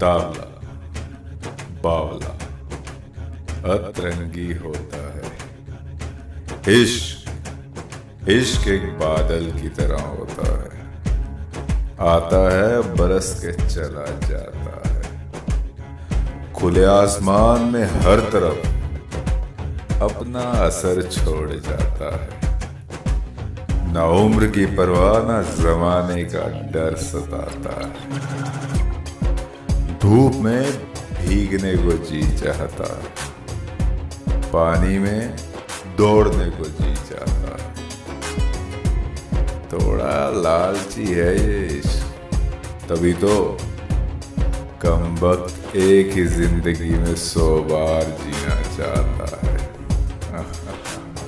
तावला बावला, अतरंगी होता है। इश्क इश्क एक बादल की तरह होता है। आता है, बरस के चला जाता है। खुले आसमान में हर तरफ़ अपना असर छोड़ जाता है। ना उम्र की परवाह, ना जमाने का डर सताता है। धूप में भीगने को जी चाहता पानी में दौड़ने को जी चाहता थोड़ा लालची है ये तभी तो कम वक्त एक ही ज़िंदगी में सौ बार जीना चाहता है।